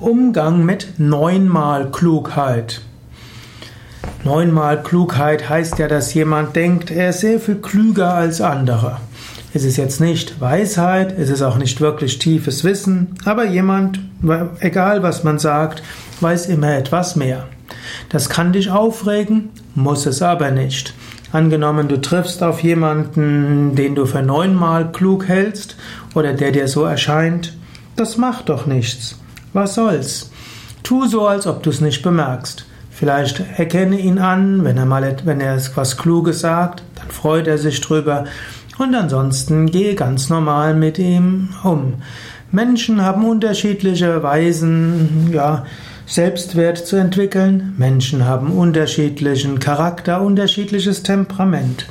Umgang mit neunmal Klugheit. Neunmal Klugheit heißt ja, dass jemand denkt, er ist sehr viel klüger als andere. Es ist jetzt nicht Weisheit, es ist auch nicht wirklich tiefes Wissen, aber jemand, egal was man sagt, weiß immer etwas mehr. Das kann dich aufregen, muss es aber nicht. Angenommen, du triffst auf jemanden, den du für neunmal klug hältst oder der dir so erscheint, das macht doch nichts. Was soll's? Tu so, als ob du es nicht bemerkst. Vielleicht erkenne ihn an, wenn er mal wenn er etwas Kluges sagt, dann freut er sich drüber. Und ansonsten gehe ganz normal mit ihm um. Menschen haben unterschiedliche Weisen, ja, Selbstwert zu entwickeln. Menschen haben unterschiedlichen Charakter, unterschiedliches Temperament.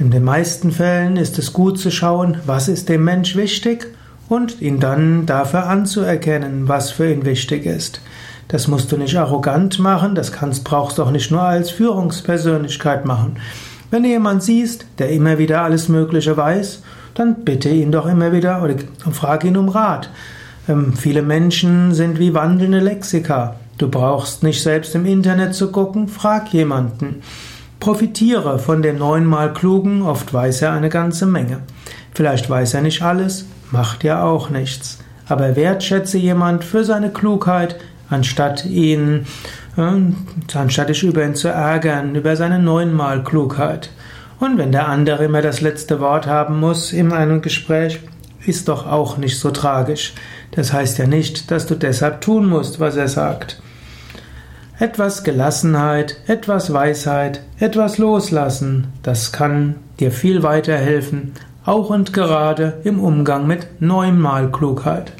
In den meisten Fällen ist es gut zu schauen, was ist dem Mensch wichtig und ihn dann dafür anzuerkennen, was für ihn wichtig ist. Das musst du nicht arrogant machen, das kannst, brauchst du auch nicht nur als Führungspersönlichkeit machen. Wenn du jemanden siehst, der immer wieder alles Mögliche weiß, dann bitte ihn doch immer wieder oder frag ihn um Rat. Ähm, viele Menschen sind wie wandelnde Lexika. Du brauchst nicht selbst im Internet zu gucken, frag jemanden. Profitiere von dem neunmal Klugen, oft weiß er eine ganze Menge. Vielleicht weiß er nicht alles, macht ja auch nichts. Aber wertschätze jemand für seine Klugheit, anstatt ihn, äh, anstatt dich über ihn zu ärgern, über seine neunmal Klugheit. Und wenn der andere immer das letzte Wort haben muss in einem Gespräch, ist doch auch nicht so tragisch. Das heißt ja nicht, dass du deshalb tun musst, was er sagt. Etwas Gelassenheit, etwas Weisheit, etwas Loslassen, das kann dir viel weiterhelfen, auch und gerade im Umgang mit neunmal Klugheit.